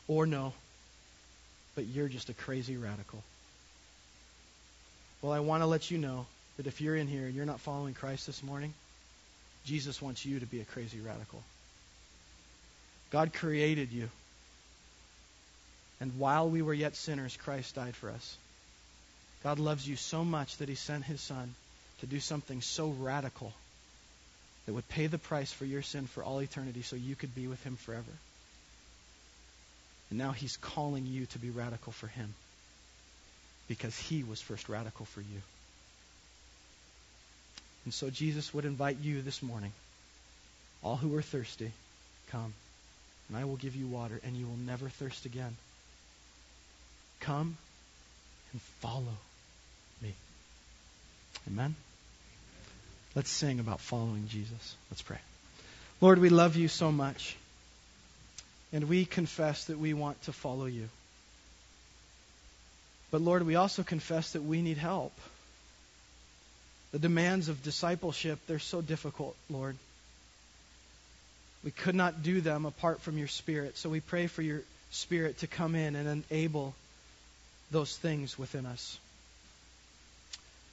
Speaker 1: Or no, but you're just a crazy radical. Well, I want to let you know that if you're in here and you're not following Christ this morning, Jesus wants you to be a crazy radical. God created you. And while we were yet sinners, Christ died for us. God loves you so much that he sent his son to do something so radical that would pay the price for your sin for all eternity so you could be with him forever. And now he's calling you to be radical for him because he was first radical for you. And so Jesus would invite you this morning, all who are thirsty, come, and I will give you water, and you will never thirst again. Come and follow me. Amen? Let's sing about following Jesus. Let's pray. Lord, we love you so much, and we confess that we want to follow you. But Lord, we also confess that we need help. The demands of discipleship, they're so difficult, Lord. We could not do them apart from your Spirit. So we pray for your Spirit to come in and enable those things within us.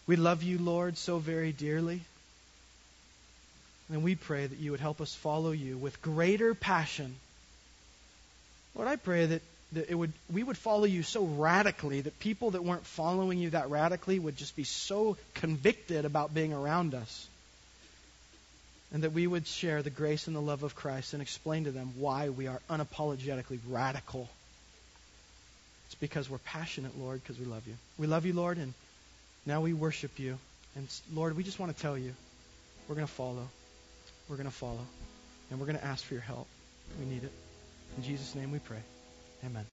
Speaker 1: We love you, Lord, so very dearly. And we pray that you would help us follow you with greater passion. Lord, I pray that that it would we would follow you so radically that people that weren't following you that radically would just be so convicted about being around us. And that we would share the grace and the love of Christ and explain to them why we are unapologetically radical. It's because we're passionate, Lord, because we love you. We love you, Lord, and now we worship you. And Lord, we just want to tell you we're going to follow. We're going to follow. And we're going to ask for your help. We need it. In Jesus' name we pray. Amen.